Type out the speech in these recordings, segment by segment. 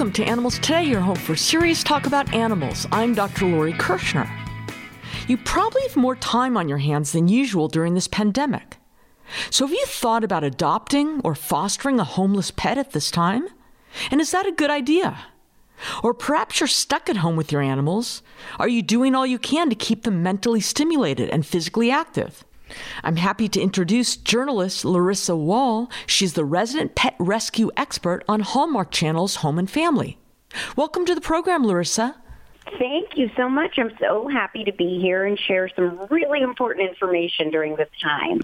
Welcome to Animals Today, your home for serious talk about animals. I'm Dr. Lori Kirschner. You probably have more time on your hands than usual during this pandemic. So, have you thought about adopting or fostering a homeless pet at this time? And is that a good idea? Or perhaps you're stuck at home with your animals. Are you doing all you can to keep them mentally stimulated and physically active? I'm happy to introduce journalist Larissa Wohl. She's the resident pet rescue expert on Hallmark Channel's Home and Family. Welcome to the program, Larissa. Thank you so much. I'm so happy to be here and share some really important information during this time.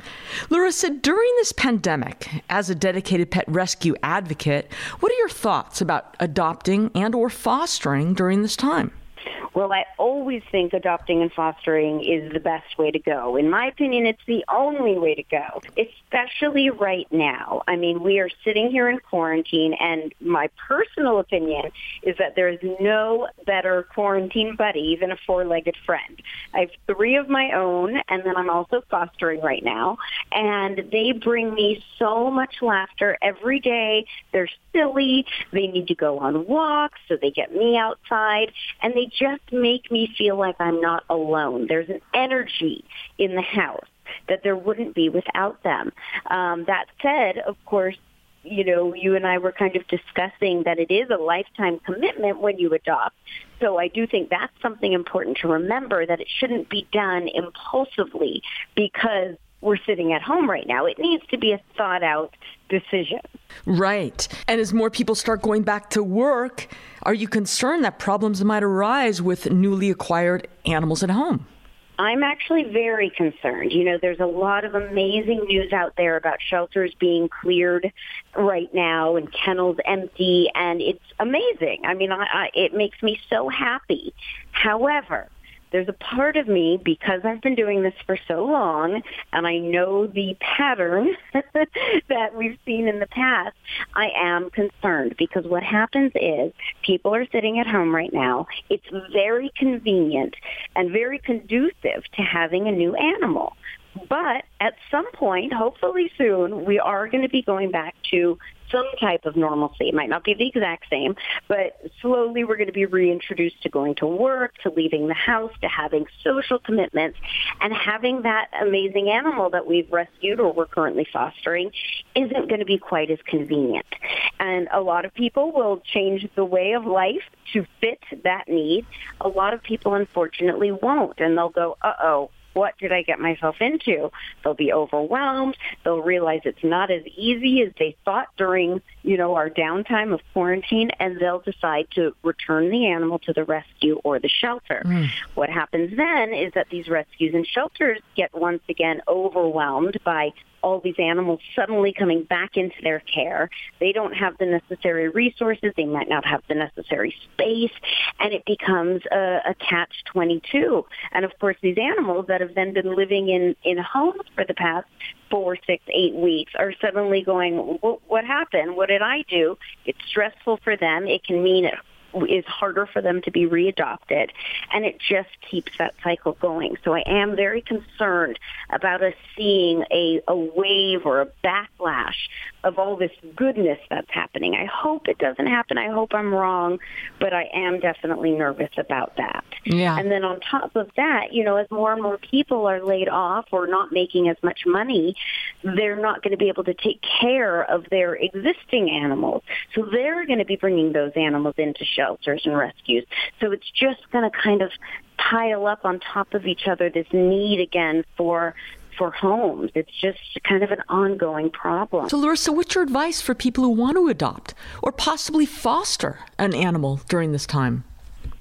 Larissa, during this pandemic, as a dedicated pet rescue advocate, what are your thoughts about adopting and or fostering during this time? Well, I always think adopting and fostering is the best way to go. In my opinion, it's the only way to go, especially right now. I mean, we are sitting here in quarantine, and my personal opinion is that there is no better quarantine buddy than a four-legged friend. I have three of my own, and then I'm also fostering right now, and they bring me so much laughter every day. They're silly. They need to go on walks, so they get me outside, and they just make me feel like I'm not alone. There's an energy in the house that there wouldn't be without them. Um, that said, of course, you know, you and I were kind of discussing that it is a lifetime commitment when you adopt. So I do think that's something important to remember that it shouldn't be done impulsively because we're sitting at home right now. It needs to be a thought out decision. Right. And as more people start going back to work, are you concerned that problems might arise with newly acquired animals at home? I'm actually very concerned. You know, there's a lot of amazing news out there about shelters being cleared right now and kennels empty, and it's amazing. I mean, I, I, it makes me so happy. However, there's a part of me because I've been doing this for so long and I know the pattern that we've seen in the past, I am concerned because what happens is people are sitting at home right now. It's very convenient and very conducive to having a new animal. But at some point, hopefully soon, we are going to be going back to some type of normalcy. It might not be the exact same, but slowly we're going to be reintroduced to going to work, to leaving the house, to having social commitments, and having that amazing animal that we've rescued or we're currently fostering isn't going to be quite as convenient. And a lot of people will change the way of life to fit that need. A lot of people, unfortunately, won't, and they'll go, uh-oh, what did I get myself into? They'll be overwhelmed. They'll realize it's not as easy as they thought during, you know, our downtime of quarantine, and they'll decide to return the animal to the rescue or the shelter. Mm. What happens then is that these rescues and shelters get once again overwhelmed by all these animals suddenly coming back into their care. They don't have the necessary resources. They might not have the necessary space. And it becomes a, a catch-22. And of course, these animals that have then been living in, in homes for the past four, six, eight weeks are suddenly going, what happened? What did I do? It's stressful for them. It can mean it is harder for them to be readopted, and it just keeps that cycle going. So I am very concerned about us seeing a, a wave or a backlash of all this goodness that's happening. I hope it doesn't happen. I hope I'm wrong, but I am definitely nervous about that. Yeah. And then on top of that, you know, as more and more people are laid off or not making as much money, they're not going to be able to take care of their existing animals. So they're going to be bringing those animals into shelters and rescues. So it's just going to kind of pile up on top of each other this need again for for homes. It's just kind of an ongoing problem. So, Larissa, what's your advice for people who want to adopt or possibly foster an animal during this time?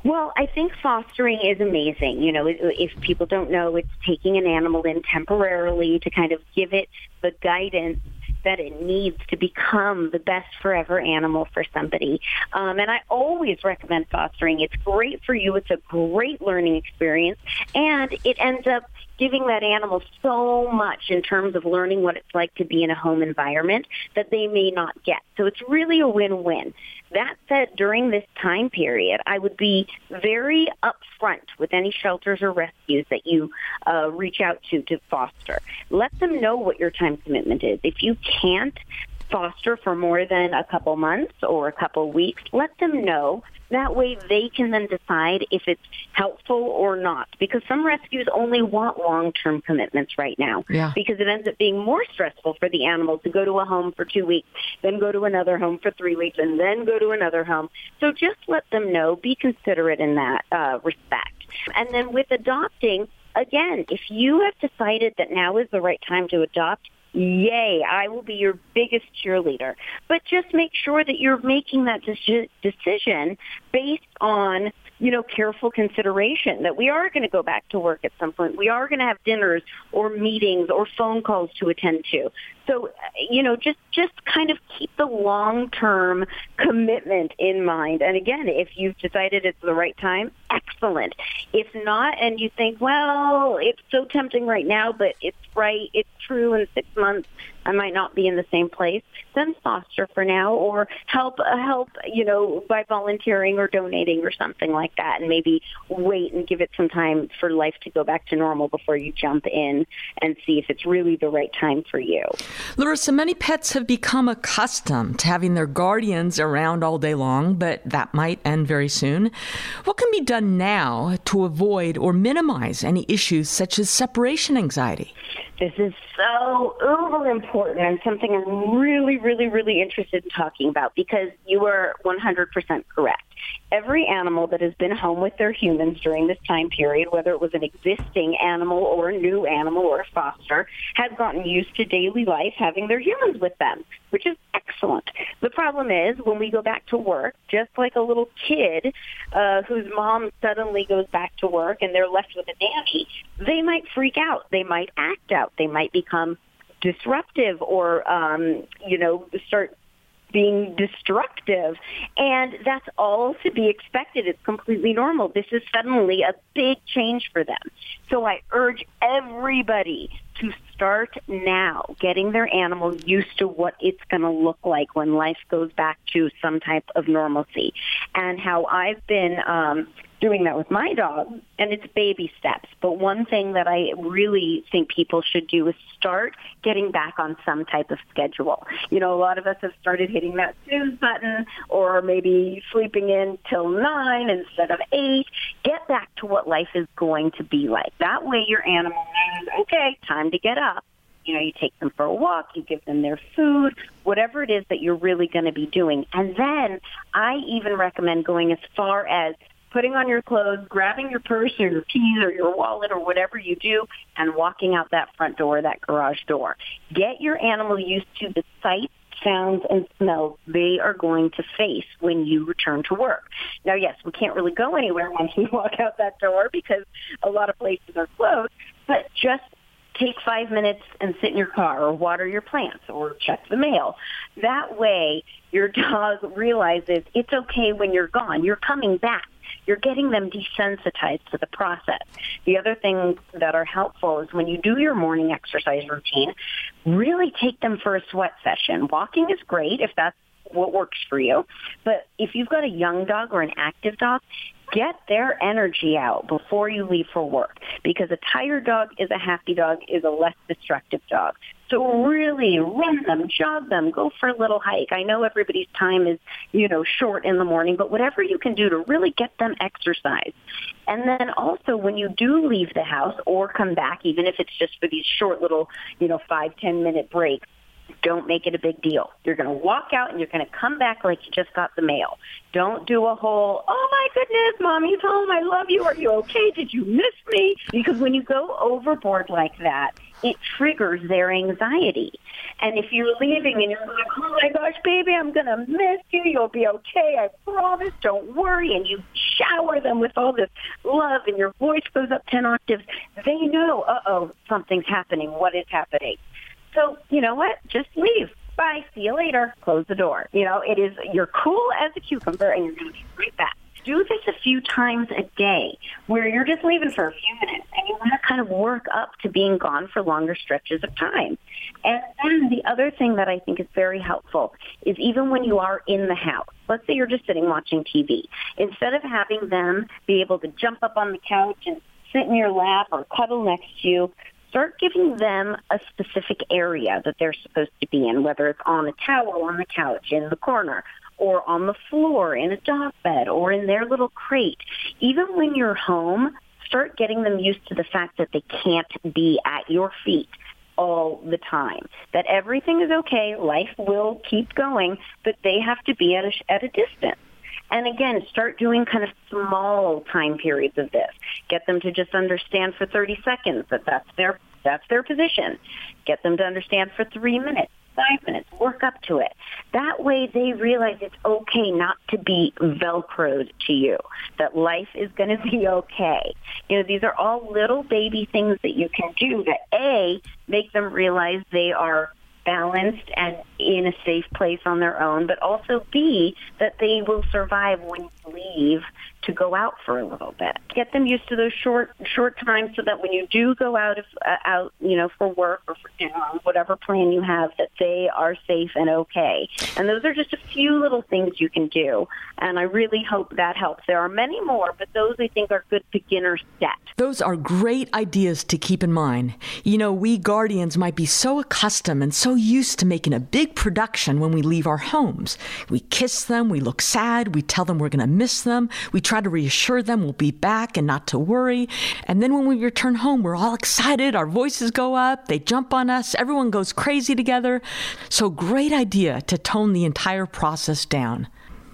Well, I think fostering is amazing. You know, if people don't know, it's taking an animal in temporarily to kind of give it the guidance that it needs to become the best forever animal for somebody. Um, and I always recommend fostering. It's great for you. It's a great learning experience. And it ends up giving that animal so much in terms of learning what it's like to be in a home environment that they may not get. So it's really a win-win. That said, during this time period, I would be very upfront with any shelters or rescues that you uh, reach out to to foster. Let them know what your time commitment is. If you can't foster for more than a couple months or a couple weeks, let them know. That way they can then decide if it's helpful or not. Because some rescues only want long-term commitments right now. Yeah. Because it ends up being more stressful for the animal to go to a home for two weeks, then go to another home for three weeks, and then go to another home. So just let them know. Be considerate in that uh, respect. And then with adopting, again, if you have decided that now is the right time to adopt, yay, I will be your biggest cheerleader. But just make sure that you're making that deci- decision based on you know, careful consideration that we are going to go back to work at some point. We are going to have dinners or meetings or phone calls to attend to. So, you know, just just kind of keep the long-term commitment in mind. And again, if you've decided it's the right time, excellent. If not, and you think, well, it's so tempting right now, but it's right, it's true in six months, I might not be in the same place, then foster for now or help uh, help, you know, by volunteering or donating or something like that and maybe wait and give it some time for life to go back to normal before you jump in and see if it's really the right time for you. Larissa, many pets have become accustomed to having their guardians around all day long, but that might end very soon. What can be done now to avoid or minimize any issues such as separation anxiety? This is so uber important and something I'm really, really, really interested in talking about because you are 100% correct every animal that has been home with their humans during this time period, whether it was an existing animal or a new animal or a foster, has gotten used to daily life having their humans with them, which is excellent. The problem is when we go back to work, just like a little kid uh, whose mom suddenly goes back to work and they're left with a nanny, they might freak out. They might act out. They might become disruptive or um, you know start being destructive. And that's all to be expected. It's completely normal. This is suddenly a big change for them. So I urge everybody to start now getting their animal used to what it's going to look like when life goes back to some type of normalcy. And how I've been um, doing that with my dog, and it's baby steps. But one thing that I really think people should do is start getting back on some type of schedule. You know, a lot of us have started hitting that snooze button or maybe sleeping in till nine instead of eight. Get back to what life is going to be like. That way your animal knows, okay, time to get up you know, you take them for a walk, you give them their food, whatever it is that you're really going to be doing. And then I even recommend going as far as putting on your clothes, grabbing your purse or your keys or your wallet or whatever you do, and walking out that front door, that garage door. Get your animal used to the sights sounds and smells they are going to face when you return to work. Now, yes, we can't really go anywhere once we walk out that door because a lot of places are closed, but just take five minutes and sit in your car or water your plants or check the mail. That way, your dog realizes it's okay when you're gone. You're coming back you're getting them desensitized to the process. The other things that are helpful is when you do your morning exercise routine, really take them for a sweat session. Walking is great if that's what works for you. But if you've got a young dog or an active dog, get their energy out before you leave for work because a tired dog is a happy dog is a less destructive dog. So really run them, jog them, go for a little hike. I know everybody's time is, you know, short in the morning, but whatever you can do to really get them exercise. And then also when you do leave the house or come back, even if it's just for these short little, you know, five, ten minute breaks, don't make it a big deal. You're going to walk out and you're going to come back like you just got the mail. Don't do a whole, oh my goodness, mommy's home. I love you. Are you okay? Did you miss me? Because when you go overboard like that, it triggers their anxiety. And if you're leaving and you're like, oh my gosh, baby, I'm going to miss you. You'll be okay. I promise. Don't worry. And you shower them with all this love and your voice goes up 10 octaves. They know, uh-oh, something's happening. What is happening? So you know what? Just leave. Bye. See you later. Close the door. You know, it is, you're cool as a cucumber and you're going to be right back. Do this a few times a day where you're just leaving for a few minutes and you want to kind of work up to being gone for longer stretches of time. And then the other thing that I think is very helpful is even when you are in the house, let's say you're just sitting watching TV, instead of having them be able to jump up on the couch and sit in your lap or cuddle next to you, start giving them a specific area that they're supposed to be in, whether it's on a towel on the couch in the corner or on the floor in a dog bed or in their little crate. Even when you're home, start getting them used to the fact that they can't be at your feet all the time. That everything is okay, life will keep going, but they have to be at a, at a distance. And again, start doing kind of small time periods of this. Get them to just understand for 30 seconds that that's their that's their position. Get them to understand for three minutes five minutes, work up to it. That way they realize it's okay not to be velcroed to you, that life is going to be okay. You know, these are all little baby things that you can do that A, make them realize they are balanced and in a safe place on their own, but also B, that they will survive when you leave to go out for a little bit. Get them used to those short short times so that when you do go out uh, out, you know, for work or for you know, whatever plan you have that they are safe and okay. And those are just a few little things you can do. And I really hope that helps. There are many more, but those I think are good beginner steps. Those are great ideas to keep in mind. You know, we guardians might be so accustomed and so used to making a big production when we leave our homes. We kiss them, we look sad, we tell them we're going to miss them, we try to reassure them we'll be back and not to worry. And then when we return home, we're all excited, our voices go up, they jump on us, everyone goes crazy together. So, great idea to tone the entire process down.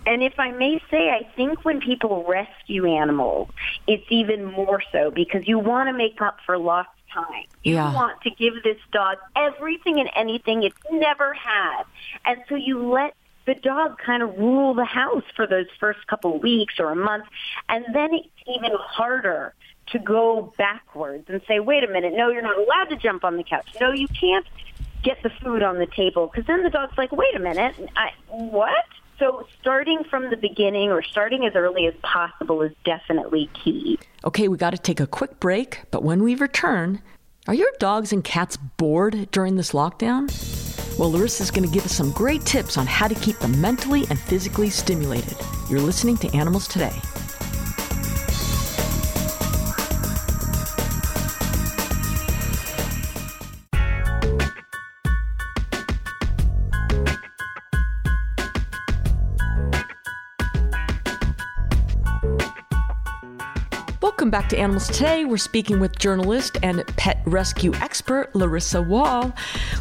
And if I may say, I think when people rescue animals, it's even more so because you want to make up for lost time. You yeah. want to give this dog everything and anything it's never had. And so you let the dog kind of rule the house for those first couple of weeks or a month. And then it's even harder to go backwards and say, wait a minute, no, you're not allowed to jump on the couch. No, you can't get the food on the table. Because then the dog's like, wait a minute, I, what? So starting from the beginning or starting as early as possible is definitely key. Okay, we got to take a quick break, but when we return, are your dogs and cats bored during this lockdown? Well, Larissa is going to give us some great tips on how to keep them mentally and physically stimulated. You're listening to Animals Today. Back to Animals Today. We're speaking with journalist and pet rescue expert Larissa Wohl.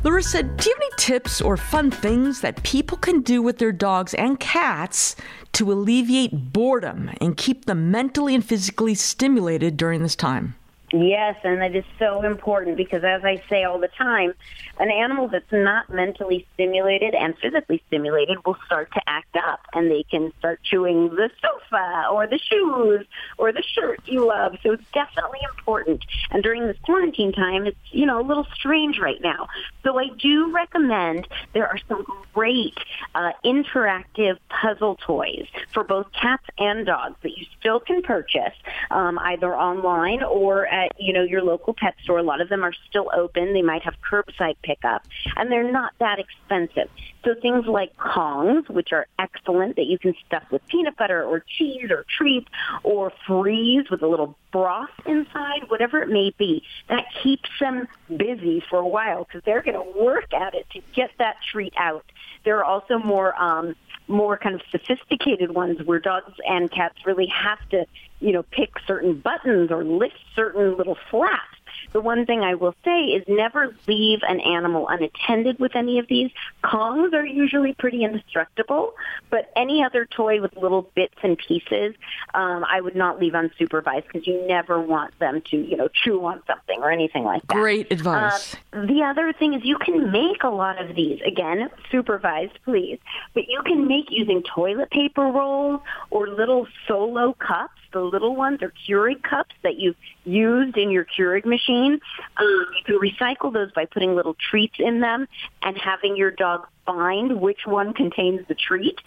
Larissa, do you have any tips or fun things that people can do with their dogs and cats to alleviate boredom and keep them mentally and physically stimulated during this time? Yes, and it is so important because, as I say all the time, an animal that's not mentally stimulated and physically stimulated will start to act up and they can start chewing the sofa or the shoes or the shirt you love. So it's definitely important. And during this quarantine time, it's, you know, a little strange right now. So I do recommend there are some great uh, interactive puzzle toys for both cats and dogs that you still can purchase um, either online or at you know your local pet store. A lot of them are still open. They might have curbside pickup, and they're not that expensive. So things like Kongs, which are excellent, that you can stuff with peanut butter or cheese or treats, or freeze with a little broth inside, whatever it may be. That keeps them busy for a while because they're going to work at it to get that treat out. There are also more um, more kind of sophisticated ones where dogs and cats really have to, you know, pick certain buttons or lift certain little flaps. The one thing I will say is never leave an animal unattended with any of these. Kongs are usually pretty indestructible, but any other toy with little bits and pieces, um, I would not leave unsupervised because you never want them to, you know, chew on something or anything like that. Great advice. Uh, the other thing is you can make a lot of these. Again, supervised, please. But you can make using toilet paper rolls or little solo cups the little ones or Keurig cups that you've used in your Keurig machine. Um, you can recycle those by putting little treats in them and having your dog find which one contains the treat.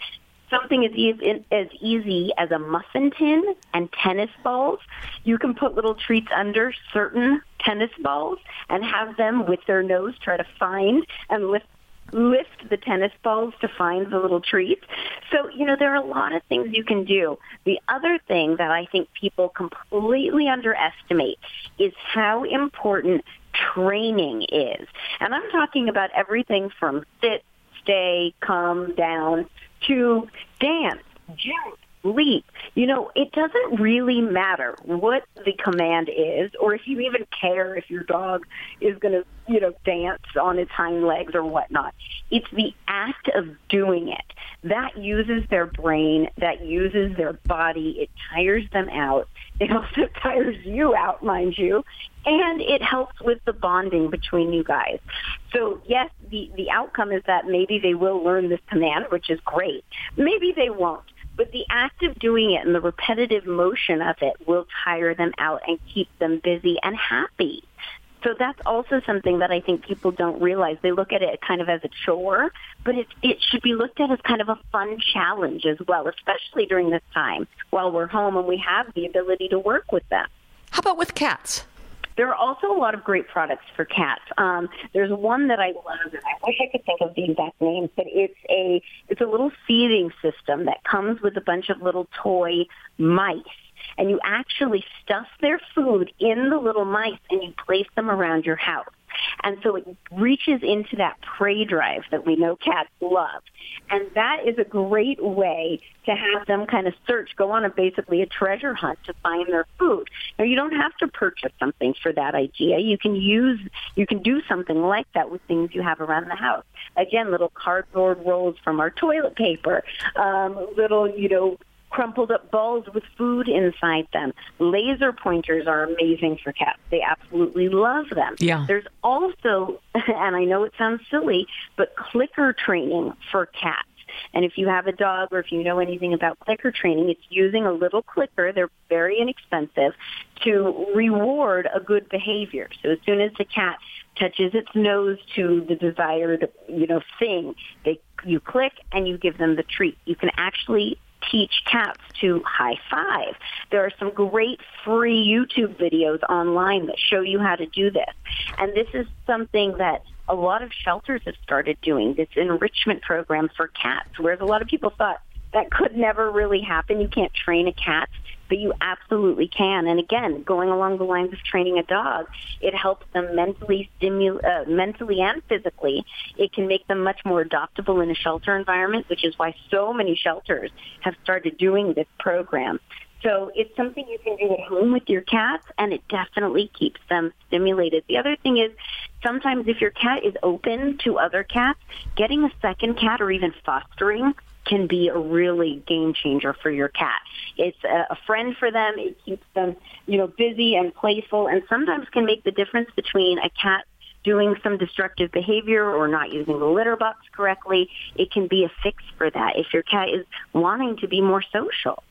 Something as as easy as a muffin tin and tennis balls. You can put little treats under certain tennis balls and have them with their nose try to find and lift lift the tennis balls to find the little treats. So, you know, there are a lot of things you can do. The other thing that I think people completely underestimate is how important training is. And I'm talking about everything from sit, stay, come, down to dance, jump, leap. You know, it doesn't really matter what the command is or if you even care if your dog is going to, you know, dance on its hind legs or whatnot. It's the act of doing it. That uses their brain, that uses their body. It tires them out. It also tires you out, mind you. And it helps with the bonding between you guys. So yes, the, the outcome is that maybe they will learn this command, which is great. Maybe they won't. But the act of doing it and the repetitive motion of it will tire them out and keep them busy and happy. So that's also something that I think people don't realize. They look at it kind of as a chore, but it, it should be looked at as kind of a fun challenge as well, especially during this time while we're home and we have the ability to work with them. How about with cats? There are also a lot of great products for cats. Um, there's one that I love, and I wish I could think of the exact name, but it's a it's a little feeding system that comes with a bunch of little toy mice and you actually stuff their food in the little mice and you place them around your house. And so it reaches into that prey drive that we know cats love. And that is a great way to have them kind of search, go on a basically a treasure hunt to find their food. Now you don't have to purchase something for that idea. You can use, you can do something like that with things you have around the house. Again, little cardboard rolls from our toilet paper, um, little, you know, crumpled up balls with food inside them. Laser pointers are amazing for cats. They absolutely love them. Yeah. There's also, and I know it sounds silly, but clicker training for cats. And if you have a dog or if you know anything about clicker training, it's using a little clicker. They're very inexpensive to reward a good behavior. So as soon as the cat touches its nose to the desired, you know, thing, they you click and you give them the treat. You can actually teach cats to high five. There are some great free YouTube videos online that show you how to do this. And this is something that a lot of shelters have started doing, this enrichment program for cats, whereas a lot of people thought that could never really happen. You can't train a cat but you absolutely can. And again, going along the lines of training a dog, it helps them mentally, stimul- uh, mentally and physically. It can make them much more adoptable in a shelter environment, which is why so many shelters have started doing this program. So it's something you can do at home with your cats, and it definitely keeps them stimulated. The other thing is sometimes if your cat is open to other cats, getting a second cat or even fostering can be a really game changer for your cat. It's a, a friend for them. It keeps them, you know, busy and playful and sometimes can make the difference between a cat doing some destructive behavior or not using the litter box correctly, it can be a fix for that if your cat is wanting to be more social.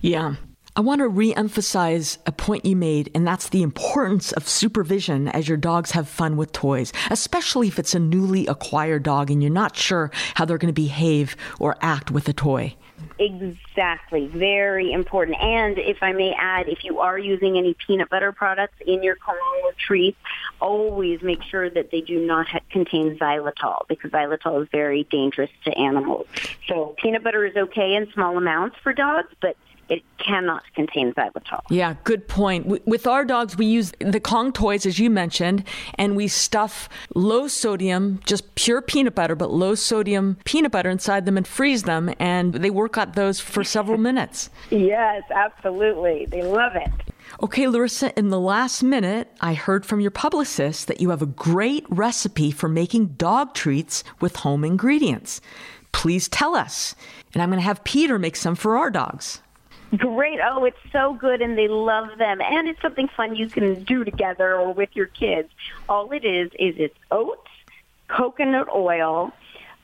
Yeah. I want to re-emphasize a point you made, and that's the importance of supervision as your dogs have fun with toys, especially if it's a newly acquired dog and you're not sure how they're going to behave or act with a toy. Exactly. Very important. And if I may add, if you are using any peanut butter products in your Corona treats, always make sure that they do not ha- contain xylitol because xylitol is very dangerous to animals. So peanut butter is okay in small amounts for dogs, but it cannot contain xylitol. Yeah, good point. With our dogs, we use the Kong toys, as you mentioned, and we stuff low sodium, just pure peanut butter, but low sodium peanut butter inside them and freeze them, and they work at those for several minutes. Yes, absolutely. They love it. Okay, Larissa, in the last minute, I heard from your publicist that you have a great recipe for making dog treats with home ingredients. Please tell us. And I'm going to have Peter make some for our dogs. Great. Oh, it's so good and they love them. And it's something fun you can do together or with your kids. All it is, is it's oats, coconut oil,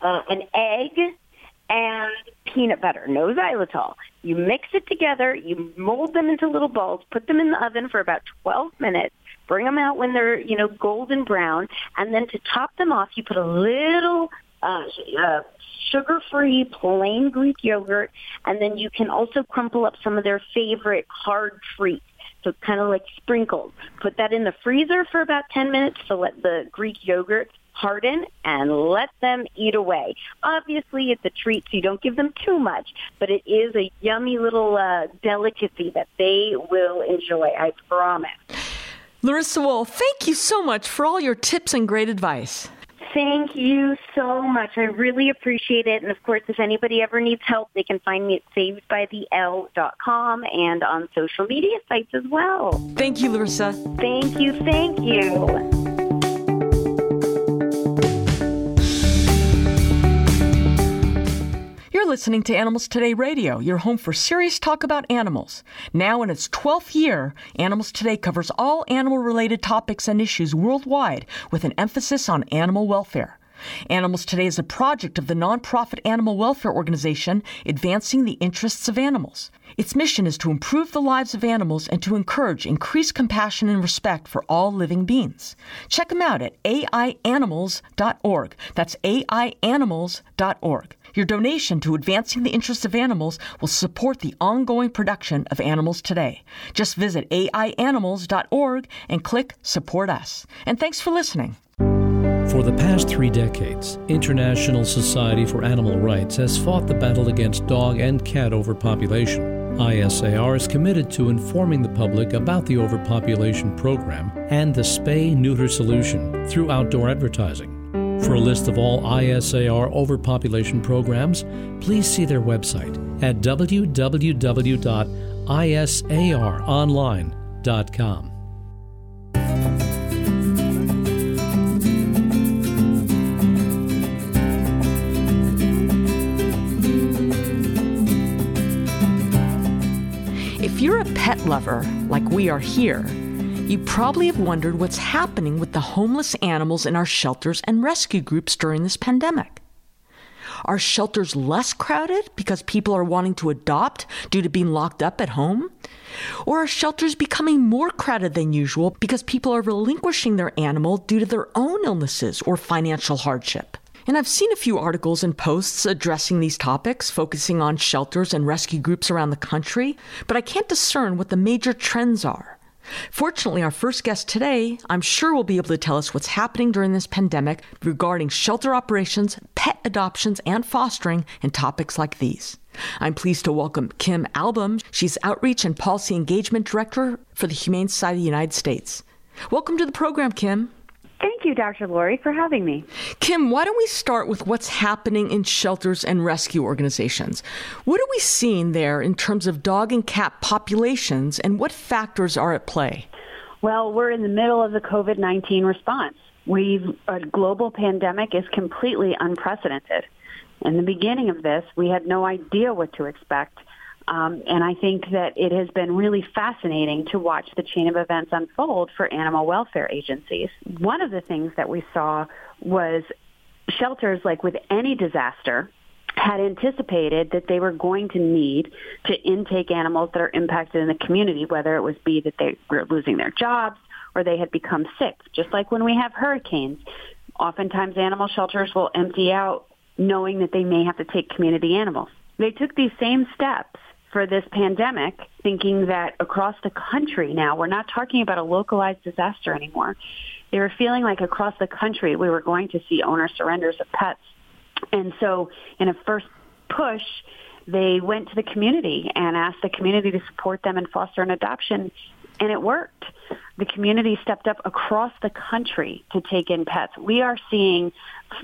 uh, an egg, and peanut butter, no xylitol. You mix it together, you mold them into little balls, put them in the oven for about 12 minutes, bring them out when they're, you know, golden brown, and then to top them off, you put a little uh, uh, sugar-free plain Greek yogurt, and then you can also crumple up some of their favorite hard treats. So kind of like sprinkles. Put that in the freezer for about 10 minutes to let the Greek yogurt harden and let them eat away. Obviously, it's a treat, so you don't give them too much, but it is a yummy little uh, delicacy that they will enjoy, I promise. Larissa Wohl, thank you so much for all your tips and great advice. Thank you so much. I really appreciate it. And of course, if anybody ever needs help, they can find me at savedbytheL.com and on social media sites as well. Thank you, Larissa. Thank you. Thank you. You're listening to Animals Today Radio, your home for serious talk about animals. Now in its 12th year, Animals Today covers all animal related topics and issues worldwide with an emphasis on animal welfare. Animals Today is a project of the nonprofit animal welfare organization Advancing the Interests of Animals. Its mission is to improve the lives of animals and to encourage increased compassion and respect for all living beings. Check them out at aianimals.org. That's aianimals.org. Your donation to Advancing the Interests of Animals will support the ongoing production of Animals Today. Just visit aianimals.org and click Support Us. And thanks for listening. For the past three decades, International Society for Animal Rights has fought the battle against dog and cat overpopulation. ISAR is committed to informing the public about the overpopulation program and the spay neuter solution through outdoor advertising. For a list of all ISAR overpopulation programs, please see their website at www.isaronline.com. If you're a pet lover, like we are here, you probably have wondered what's happening with the homeless animals in our shelters and rescue groups during this pandemic. Are shelters less crowded because people are wanting to adopt due to being locked up at home? Or are shelters becoming more crowded than usual because people are relinquishing their animal due to their own illnesses or financial hardship? And I've seen a few articles and posts addressing these topics, focusing on shelters and rescue groups around the country, but I can't discern what the major trends are. Fortunately, our first guest today, I'm sure will be able to tell us what's happening during this pandemic regarding shelter operations, pet adoptions, and fostering, and topics like these. I'm pleased to welcome Kim Alboum. She's Outreach and Policy Engagement Director for the Humane Society of the United States. Welcome to the program, Kim. Thank you, Dr. Lori, for having me. Kim, why don't we start with what's happening in shelters and rescue organizations? What are we seeing there in terms of dog and cat populations, and what factors are at play? Well, we're in the middle of the COVID 19 response. We've, a global pandemic is completely unprecedented. In the beginning of this, we had no idea what to expect. Um, and I think that it has been really fascinating to watch the chain of events unfold for animal welfare agencies. One of the things that we saw was shelters, like with any disaster, had anticipated that they were going to need to intake animals that are impacted in the community, whether it was be that they were losing their jobs or they had become sick. Just like when we have hurricanes, oftentimes animal shelters will empty out knowing that they may have to take community animals. They took these same steps for this pandemic, thinking that across the country now, we're not talking about a localized disaster anymore. They were feeling like across the country we were going to see owner surrenders of pets. And so in a first push, they went to the community and asked the community to support them in foster and adoption, and it worked. The community stepped up across the country to take in pets. We are seeing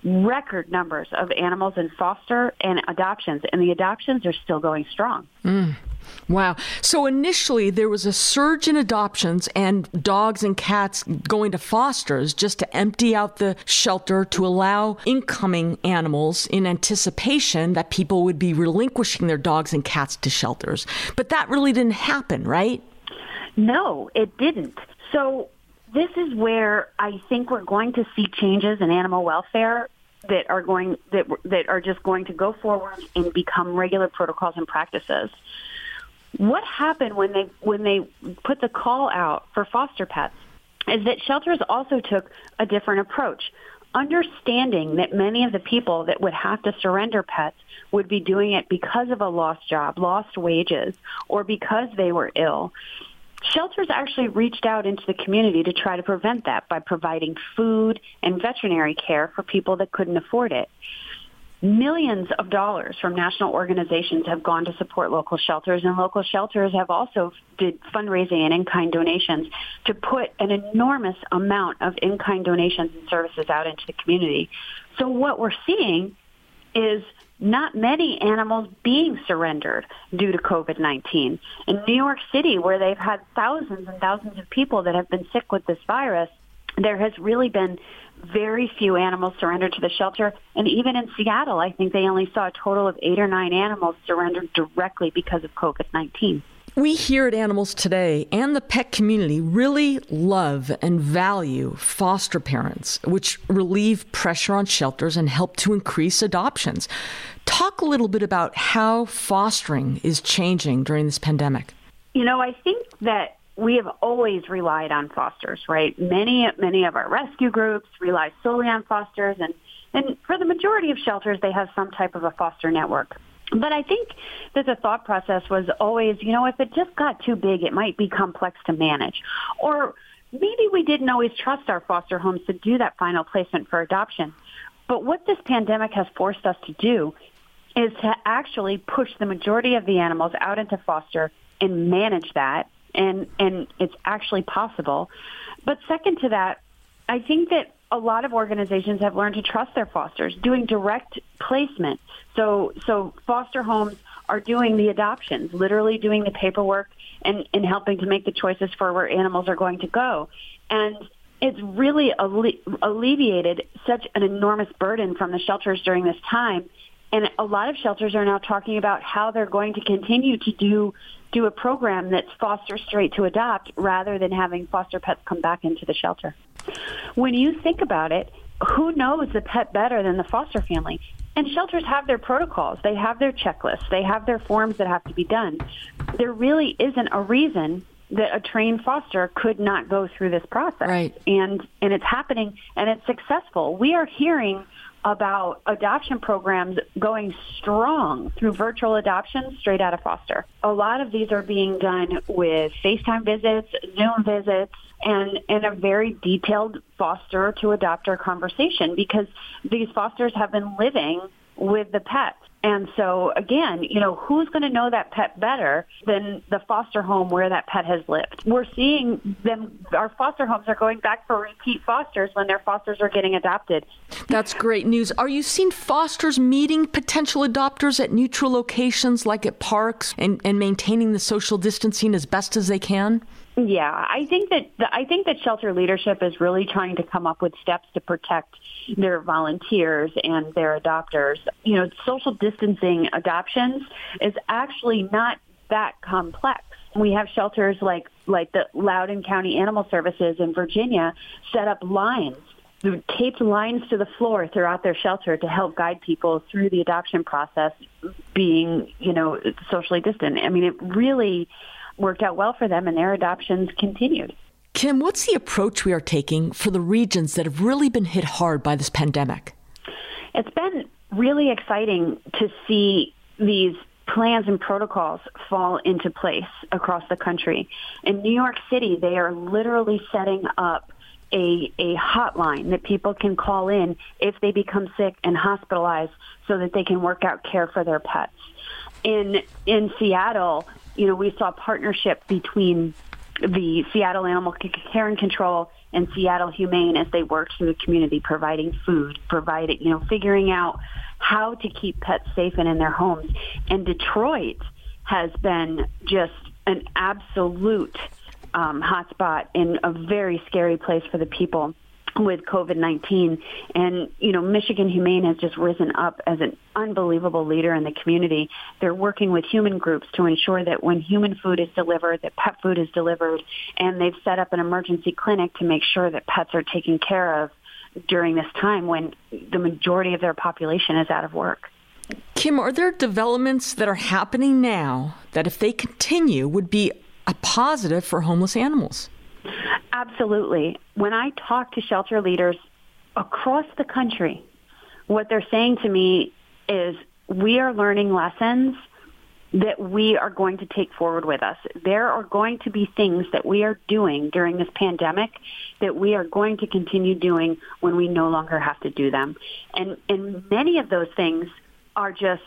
record numbers of animals in foster and adoptions, and the adoptions are still going strong. Mm. Wow. So initially, there was a surge in adoptions and dogs and cats going to fosters just to empty out the shelter to allow incoming animals in anticipation that people would be relinquishing their dogs and cats to shelters. But that really didn't happen, right? No, it didn't. So this is where I think we're going to see changes in animal welfare that are going that that are just going to go forward and become regular protocols and practices. What happened when they when they put the call out for foster pets is that shelters also took a different approach, understanding that many of the people that would have to surrender pets would be doing it because of a lost job, lost wages, or because they were ill. Shelters actually reached out into the community to try to prevent that by providing food and veterinary care for people that couldn't afford it. millions of dollars from national organizations have gone to support local shelters and local shelters have also did fundraising and in-kind donations to put an enormous amount of in-kind donations and services out into the community. So what we're seeing is not many animals being surrendered due to COVID-19. In New York City, where they've had thousands and thousands of people that have been sick with this virus, there has really been very few animals surrendered to the shelter. And even in Seattle, I think they only saw a total of eight or nine animals surrendered directly because of COVID-19. We here at Animals Today and the pet community really love and value foster parents, which relieve pressure on shelters and help to increase adoptions. Talk a little bit about how fostering is changing during this pandemic. You know, I think that we have always relied on fosters, right? Many many of our rescue groups rely solely on fosters and and for the majority of shelters they have some type of a foster network. But I think that the thought process was always, you know, if it just got too big, it might be complex to manage. Or maybe we didn't always trust our foster homes to do that final placement for adoption. But what this pandemic has forced us to do is to actually push the majority of the animals out into foster and manage that and and it's actually possible. But second to that, I think that a lot of organizations have learned to trust their fosters, doing direct placement. So so foster homes are doing the adoptions, literally doing the paperwork and, and helping to make the choices for where animals are going to go. And it's really alle- alleviated such an enormous burden from the shelters during this time. And a lot of shelters are now talking about how they're going to continue to do do a program that's foster straight to adopt rather than having foster pets come back into the shelter. When you think about it, who knows the pet better than the foster family? And shelters have their protocols. They have their checklists. They have their forms that have to be done. There really isn't a reason that a trained foster could not go through this process. Right. And and it's happening and it's successful. We are hearing about adoption programs going strong through virtual adoption straight out of foster. A lot of these are being done with FaceTime visits, Zoom visits, and, and a very detailed foster to adopter conversation because these fosters have been living with the pets. and so again, you know, who's going to know that pet better than the foster home where that pet has lived? We're seeing them, our foster homes are going back for repeat fosters when their fosters are getting adopted. That's great news. Are you seeing fosters meeting potential adopters at neutral locations like at parks and, and maintaining the social distancing as best as they can? Yeah, I think that the, I think that shelter leadership is really trying to come up with steps to protect their volunteers and their adopters. You know, social distancing adoptions is actually not that complex. We have shelters like like the Loudoun County Animal Services in Virginia set up lines taped lines to the floor throughout their shelter to help guide people through the adoption process being, you know, socially distant. I mean, it really worked out well for them and their adoptions continued. Kim, what's the approach we are taking for the regions that have really been hit hard by this pandemic? It's been really exciting to see these plans and protocols fall into place across the country. In New York City, they are literally setting up a, a hotline that people can call in if they become sick and hospitalized so that they can work out care for their pets. In in Seattle, you know, we saw partnership between the Seattle Animal Care and Control and Seattle Humane as they worked through the community, providing food, providing, you know, figuring out how to keep pets safe and in their homes. And Detroit has been just an absolute um, hotspot in a very scary place for the people with COVID-19. And, you know, Michigan Humane has just risen up as an unbelievable leader in the community. They're working with human groups to ensure that when human food is delivered, that pet food is delivered. And they've set up an emergency clinic to make sure that pets are taken care of during this time when the majority of their population is out of work. Kim, are there developments that are happening now that if they continue would be a positive for homeless animals? Absolutely. When I talk to shelter leaders across the country, what they're saying to me is we are learning lessons that we are going to take forward with us. There are going to be things that we are doing during this pandemic that we are going to continue doing when we no longer have to do them. And, and many of those things are just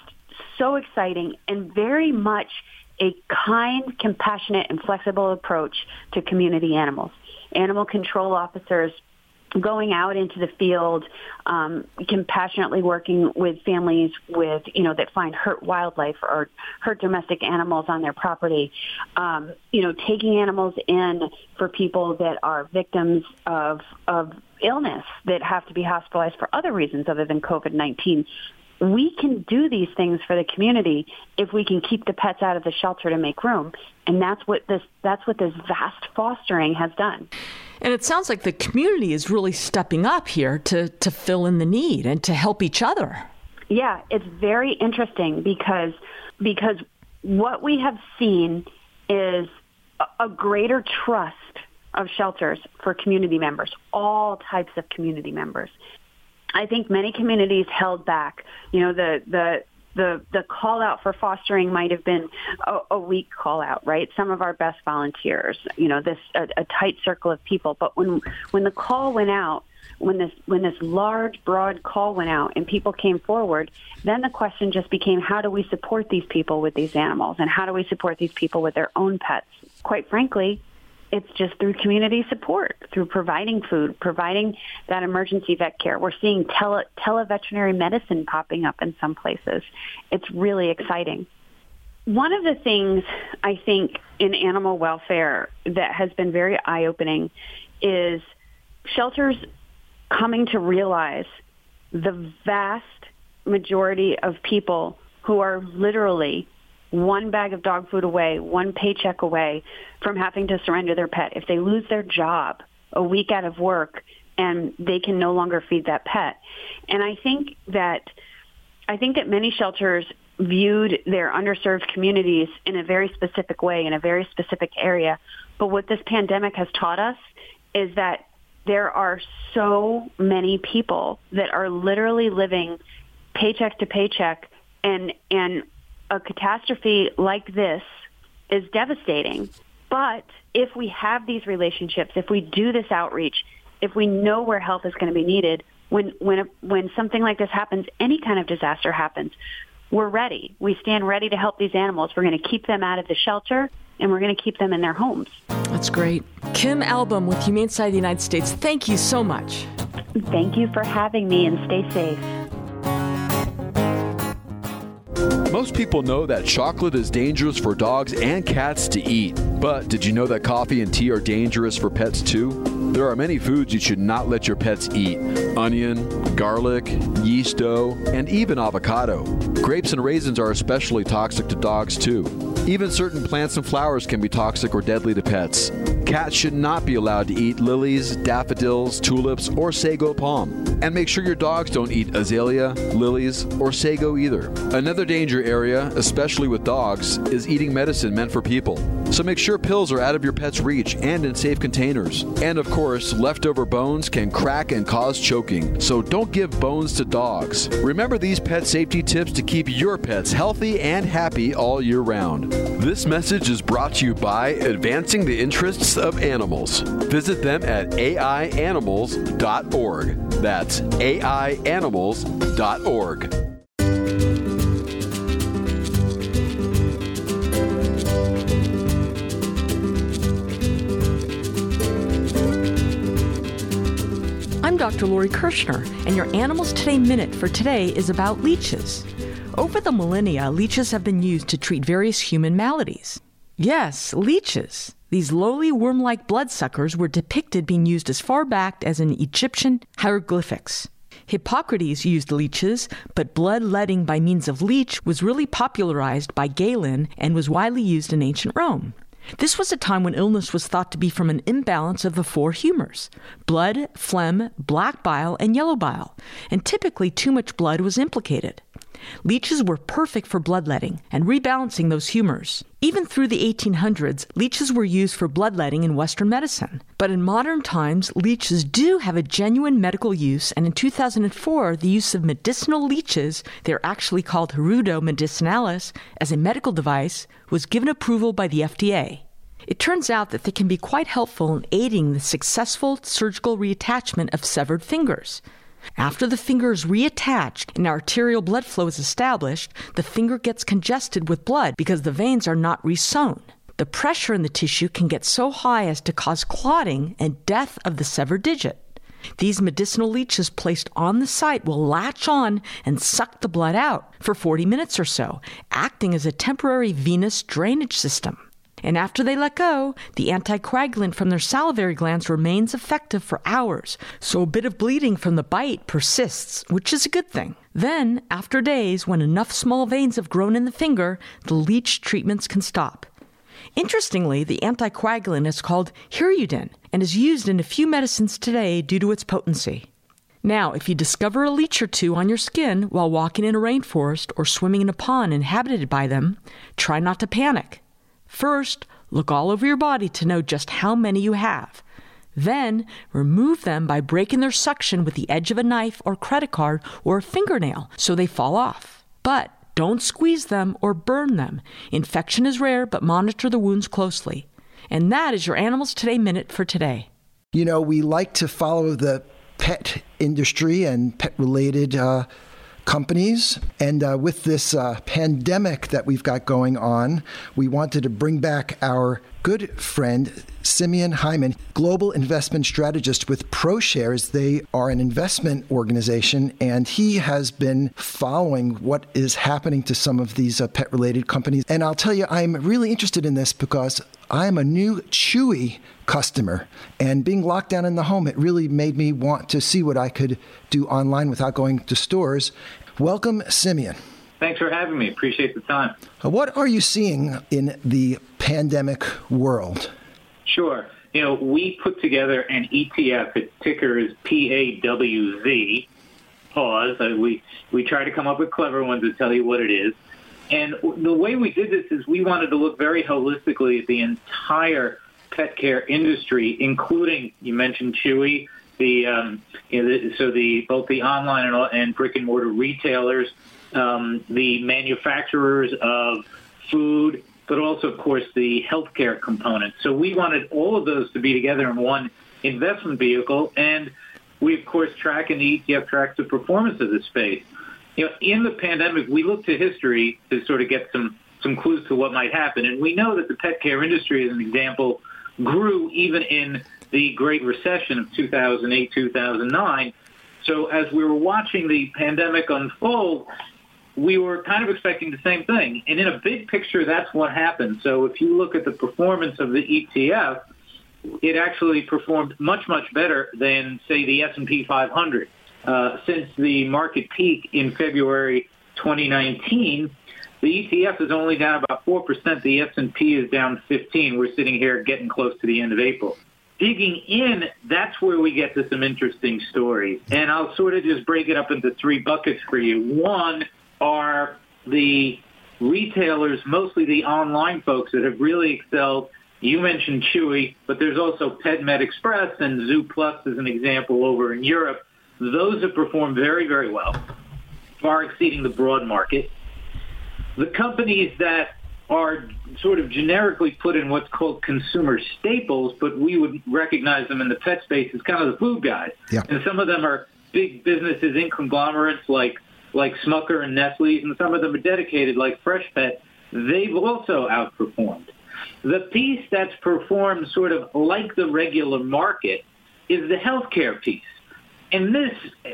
so exciting and very much a kind, compassionate, and flexible approach to community animals. Animal control officers going out into the field, um, compassionately working with families with, you know, that find hurt wildlife or hurt domestic animals on their property, um, you know, taking animals in for people that are victims of, of illness that have to be hospitalized for other reasons other than COVID-19 we can do these things for the community if we can keep the pets out of the shelter to make room. And that's what this that's what this vast fostering has done. And it sounds like the community is really stepping up here to to fill in the need and to help each other. Yeah it's very interesting because because what we have seen is a, a greater trust of shelters for community members all types of community members I think many communities held back. You know, the the the the call out for fostering might have been a, a weak call out, right? Some of our best volunteers, you know, this a, a tight circle of people. But when when the call went out, when this when this large broad call went out and people came forward, then the question just became how do we support these people with these animals and how do we support these people with their own pets? Quite frankly, it's just through community support, through providing food, providing that emergency vet care. We're seeing tele, televeterinary medicine popping up in some places. It's really exciting. One of the things I think in animal welfare that has been very eye-opening is shelters coming to realize the vast majority of people who are literally one bag of dog food away, one paycheck away from having to surrender their pet. If they lose their job a week out of work and they can no longer feed that pet. And I think that I think that many shelters viewed their underserved communities in a very specific way, in a very specific area. But what this pandemic has taught us is that there are so many people that are literally living paycheck to paycheck and and a catastrophe like this is devastating. But if we have these relationships, if we do this outreach, if we know where help is going to be needed, when when when something like this happens, any kind of disaster happens, we're ready. We stand ready to help these animals. We're going to keep them out of the shelter and we're going to keep them in their homes. That's great. Kim Alboum with Humane Society of the United States, thank you so much. Thank you for having me and stay safe. Most people know that chocolate is dangerous for dogs and cats to eat. But did you know that coffee and tea are dangerous for pets too? There are many foods you should not let your pets eat onion, garlic, yeast dough, and even avocado. Grapes and raisins are especially toxic to dogs too. Even certain plants and flowers can be toxic or deadly to pets. Cats should not be allowed to eat lilies, daffodils, tulips, or sago palm. And make sure your dogs don't eat azalea, lilies, or sago either. Another danger area, especially with dogs, is eating medicine meant for people. So make sure pills are out of your pet's reach and in safe containers. And of course, leftover bones can crack and cause choking, so don't give bones to dogs. Remember these pet safety tips to keep your pets healthy and happy all year round. This message is brought to you by Advancing the Interests of Animals. Visit them at aianimals.org. That's aianimals.org. Dr. Lori Kirschner, and your Animals Today Minute for today is about leeches. Over the millennia, leeches have been used to treat various human maladies. Yes, leeches. These lowly worm like bloodsuckers were depicted being used as far back as in Egyptian hieroglyphics. Hippocrates used leeches, but bloodletting by means of leech was really popularized by Galen and was widely used in ancient Rome. This was a time when illness was thought to be from an imbalance of the four humors blood, phlegm, black bile, and yellow bile, and typically too much blood was implicated. Leeches were perfect for bloodletting and rebalancing those humors. Even through the 1800s, leeches were used for bloodletting in Western medicine. But in modern times, leeches do have a genuine medical use, and in 2004, the use of medicinal leeches, they're actually called Hirudo medicinalis, as a medical device, was given approval by the FDA. It turns out that they can be quite helpful in aiding the successful surgical reattachment of severed fingers. After the finger is reattached and arterial blood flow is established, the finger gets congested with blood because the veins are not resewn. The pressure in the tissue can get so high as to cause clotting and death of the severed digit. These medicinal leeches placed on the site will latch on and suck the blood out for 40 minutes or so, acting as a temporary venous drainage system. And after they let go, the anticoagulant from their salivary glands remains effective for hours, so a bit of bleeding from the bite persists, which is a good thing. Then, after days, when enough small veins have grown in the finger, the leech treatments can stop. Interestingly, the anticoagulant is called Hirudin and is used in a few medicines today due to its potency. Now, if you discover a leech or two on your skin while walking in a rainforest or swimming in a pond inhabited by them, try not to panic. First, look all over your body to know just how many you have. Then, remove them by breaking their suction with the edge of a knife or credit card or a fingernail so they fall off. But don't squeeze them or burn them. Infection is rare, but monitor the wounds closely. And that is your Animals Today Minute for today. You know, we like to follow the pet industry and pet related uh, companies. And uh, with this uh, pandemic that we've got going on, we wanted to bring back our good friend, Simeon Hyman, global investment strategist with ProShares. They are an investment organization, and he has been following what is happening to some of these uh, pet related companies. And I'll tell you, I'm really interested in this because I'm a new Chewy customer. And being locked down in the home, it really made me want to see what I could do online without going to stores. Welcome, Simeon. Thanks for having me. Appreciate the time. What are you seeing in the pandemic world? Sure. You know, we put together an ETF. Its ticker is PAWZ. Pause. Uh, we we try to come up with clever ones to tell you what it is. And the way we did this is we wanted to look very holistically at the entire pet care industry, including you mentioned Chewy, the, um, you know, the so the both the online and, and brick and mortar retailers, um, the manufacturers of food, but also of course the healthcare component. So we wanted all of those to be together in one investment vehicle, and we of course track and the ETF tracks the performance of the space. You know, in the pandemic, we look to history to sort of get some some clues to what might happen, and we know that the pet care industry, as an example, grew even in the Great Recession of 2008, 2009. So as we were watching the pandemic unfold, we were kind of expecting the same thing. And in a big picture, that's what happened. So if you look at the performance of the ETF, it actually performed much, much better than, say, the S&P 500. Uh, since the market peak in February 2019, the ETF is only down about 4%. The S&P is down 15. We're sitting here getting close to the end of April. Digging in, that's where we get to some interesting stories. And I'll sort of just break it up into three buckets for you. One are the retailers, mostly the online folks that have really excelled. You mentioned Chewy, but there's also PetMed Express and Zooplus as an example over in Europe. Those have performed very, very well, far exceeding the broad market the companies that are sort of generically put in what's called consumer staples, but we would recognize them in the pet space as kind of the food guys. Yeah. And some of them are big businesses in conglomerates like like Smucker and Nestle's, and some of them are dedicated like Freshpet. They've also outperformed. The piece that's performed sort of like the regular market is the healthcare piece. And this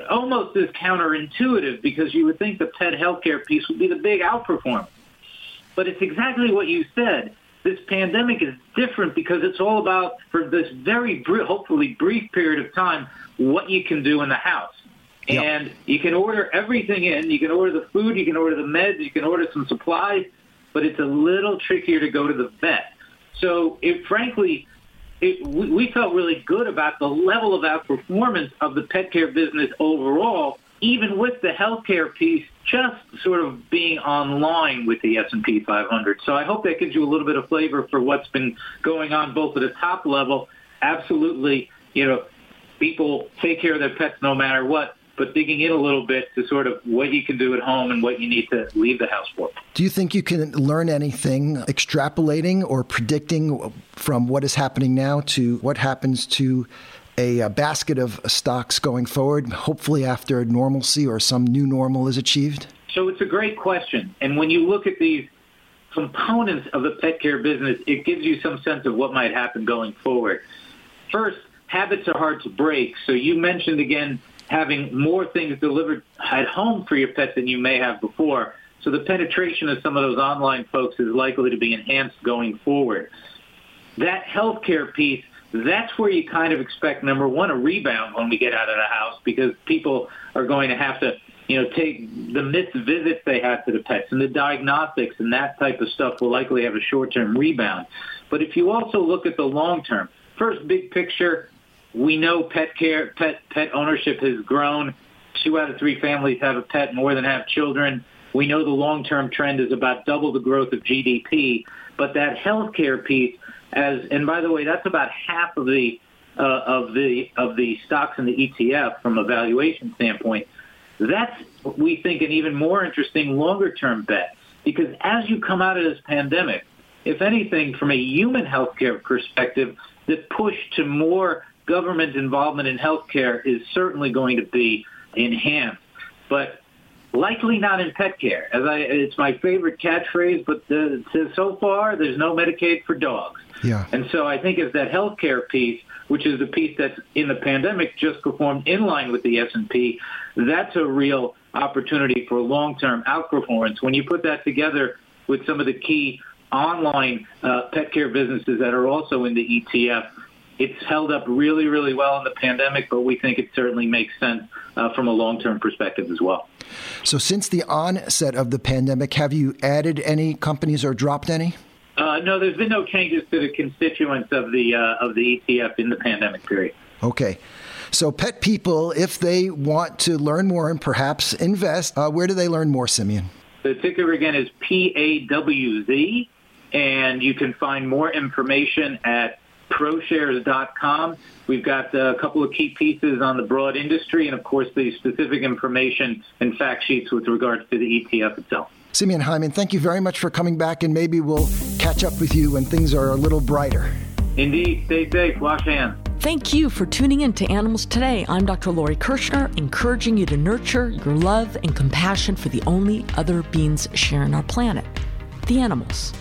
almost is counterintuitive because you would think the pet healthcare piece would be the big outperformer. But it's exactly what you said. This pandemic is different because it's all about, for this very, hopefully brief period of time, what you can do in the house. Yep. And you can order everything in. You can order the food, you can order the meds, you can order some supplies, but it's a little trickier to go to the vet. So it frankly, it, we, we felt really good about the level of outperformance of the pet care business overall, even with the healthcare piece just sort of being online with the S&P 500. So I hope that gives you a little bit of flavor for what's been going on both at the top level. Absolutely, you know, people take care of their pets no matter what, but digging in a little bit to sort of what you can do at home and what you need to leave the house for. Do you think you can learn anything extrapolating or predicting from what is happening now to what happens to a, a basket of stocks going forward, hopefully after normalcy or some new normal is achieved? So it's a great question. And when you look at these components of the pet care business, it gives you some sense of what might happen going forward. First, habits are hard to break. So you mentioned again having more things delivered at home for your pet than you may have before. So the penetration of some of those online folks is likely to be enhanced going forward. That healthcare piece that's where you kind of expect number one a rebound when we get out of the house because people are going to have to you know take the missed visits they had to the pets and the diagnostics and that type of stuff will likely have a short term rebound but if you also look at the long term first big picture we know pet care pet pet ownership has grown two out of three families have a pet more than have children we know the long term trend is about double the growth of gdp but that healthcare piece as and by the way, that's about half of the uh, of the of the stocks in the ETF from a valuation standpoint. That's we think an even more interesting longer term bet because as you come out of this pandemic, if anything, from a human healthcare perspective, the push to more government involvement in healthcare is certainly going to be enhanced. But Likely not in pet care. As I, it's my favorite catchphrase, but the, so far there's no Medicaid for dogs. Yeah. And so I think as that healthcare piece, which is the piece that's in the pandemic just performed in line with the S&P, that's a real opportunity for long-term outperformance. When you put that together with some of the key online uh, pet care businesses that are also in the ETF, it's held up really, really well in the pandemic, but we think it certainly makes sense uh, from a long-term perspective as well. So, since the onset of the pandemic, have you added any companies or dropped any? Uh, no, there's been no changes to the constituents of the uh, of the ETF in the pandemic period. Okay. So, pet people, if they want to learn more and perhaps invest, uh, where do they learn more, Simeon? The ticker again is PAWZ, and you can find more information at proshares.com. We've got a couple of key pieces on the broad industry and, of course, the specific information and fact sheets with regards to the ETF itself. Simeon Hyman, thank you very much for coming back, and maybe we'll catch up with you when things are a little brighter. Indeed. Stay safe. Wash hands. Thank you for tuning in to Animals Today. I'm Dr. Lori Kirschner, encouraging you to nurture your love and compassion for the only other beings sharing our planet the animals.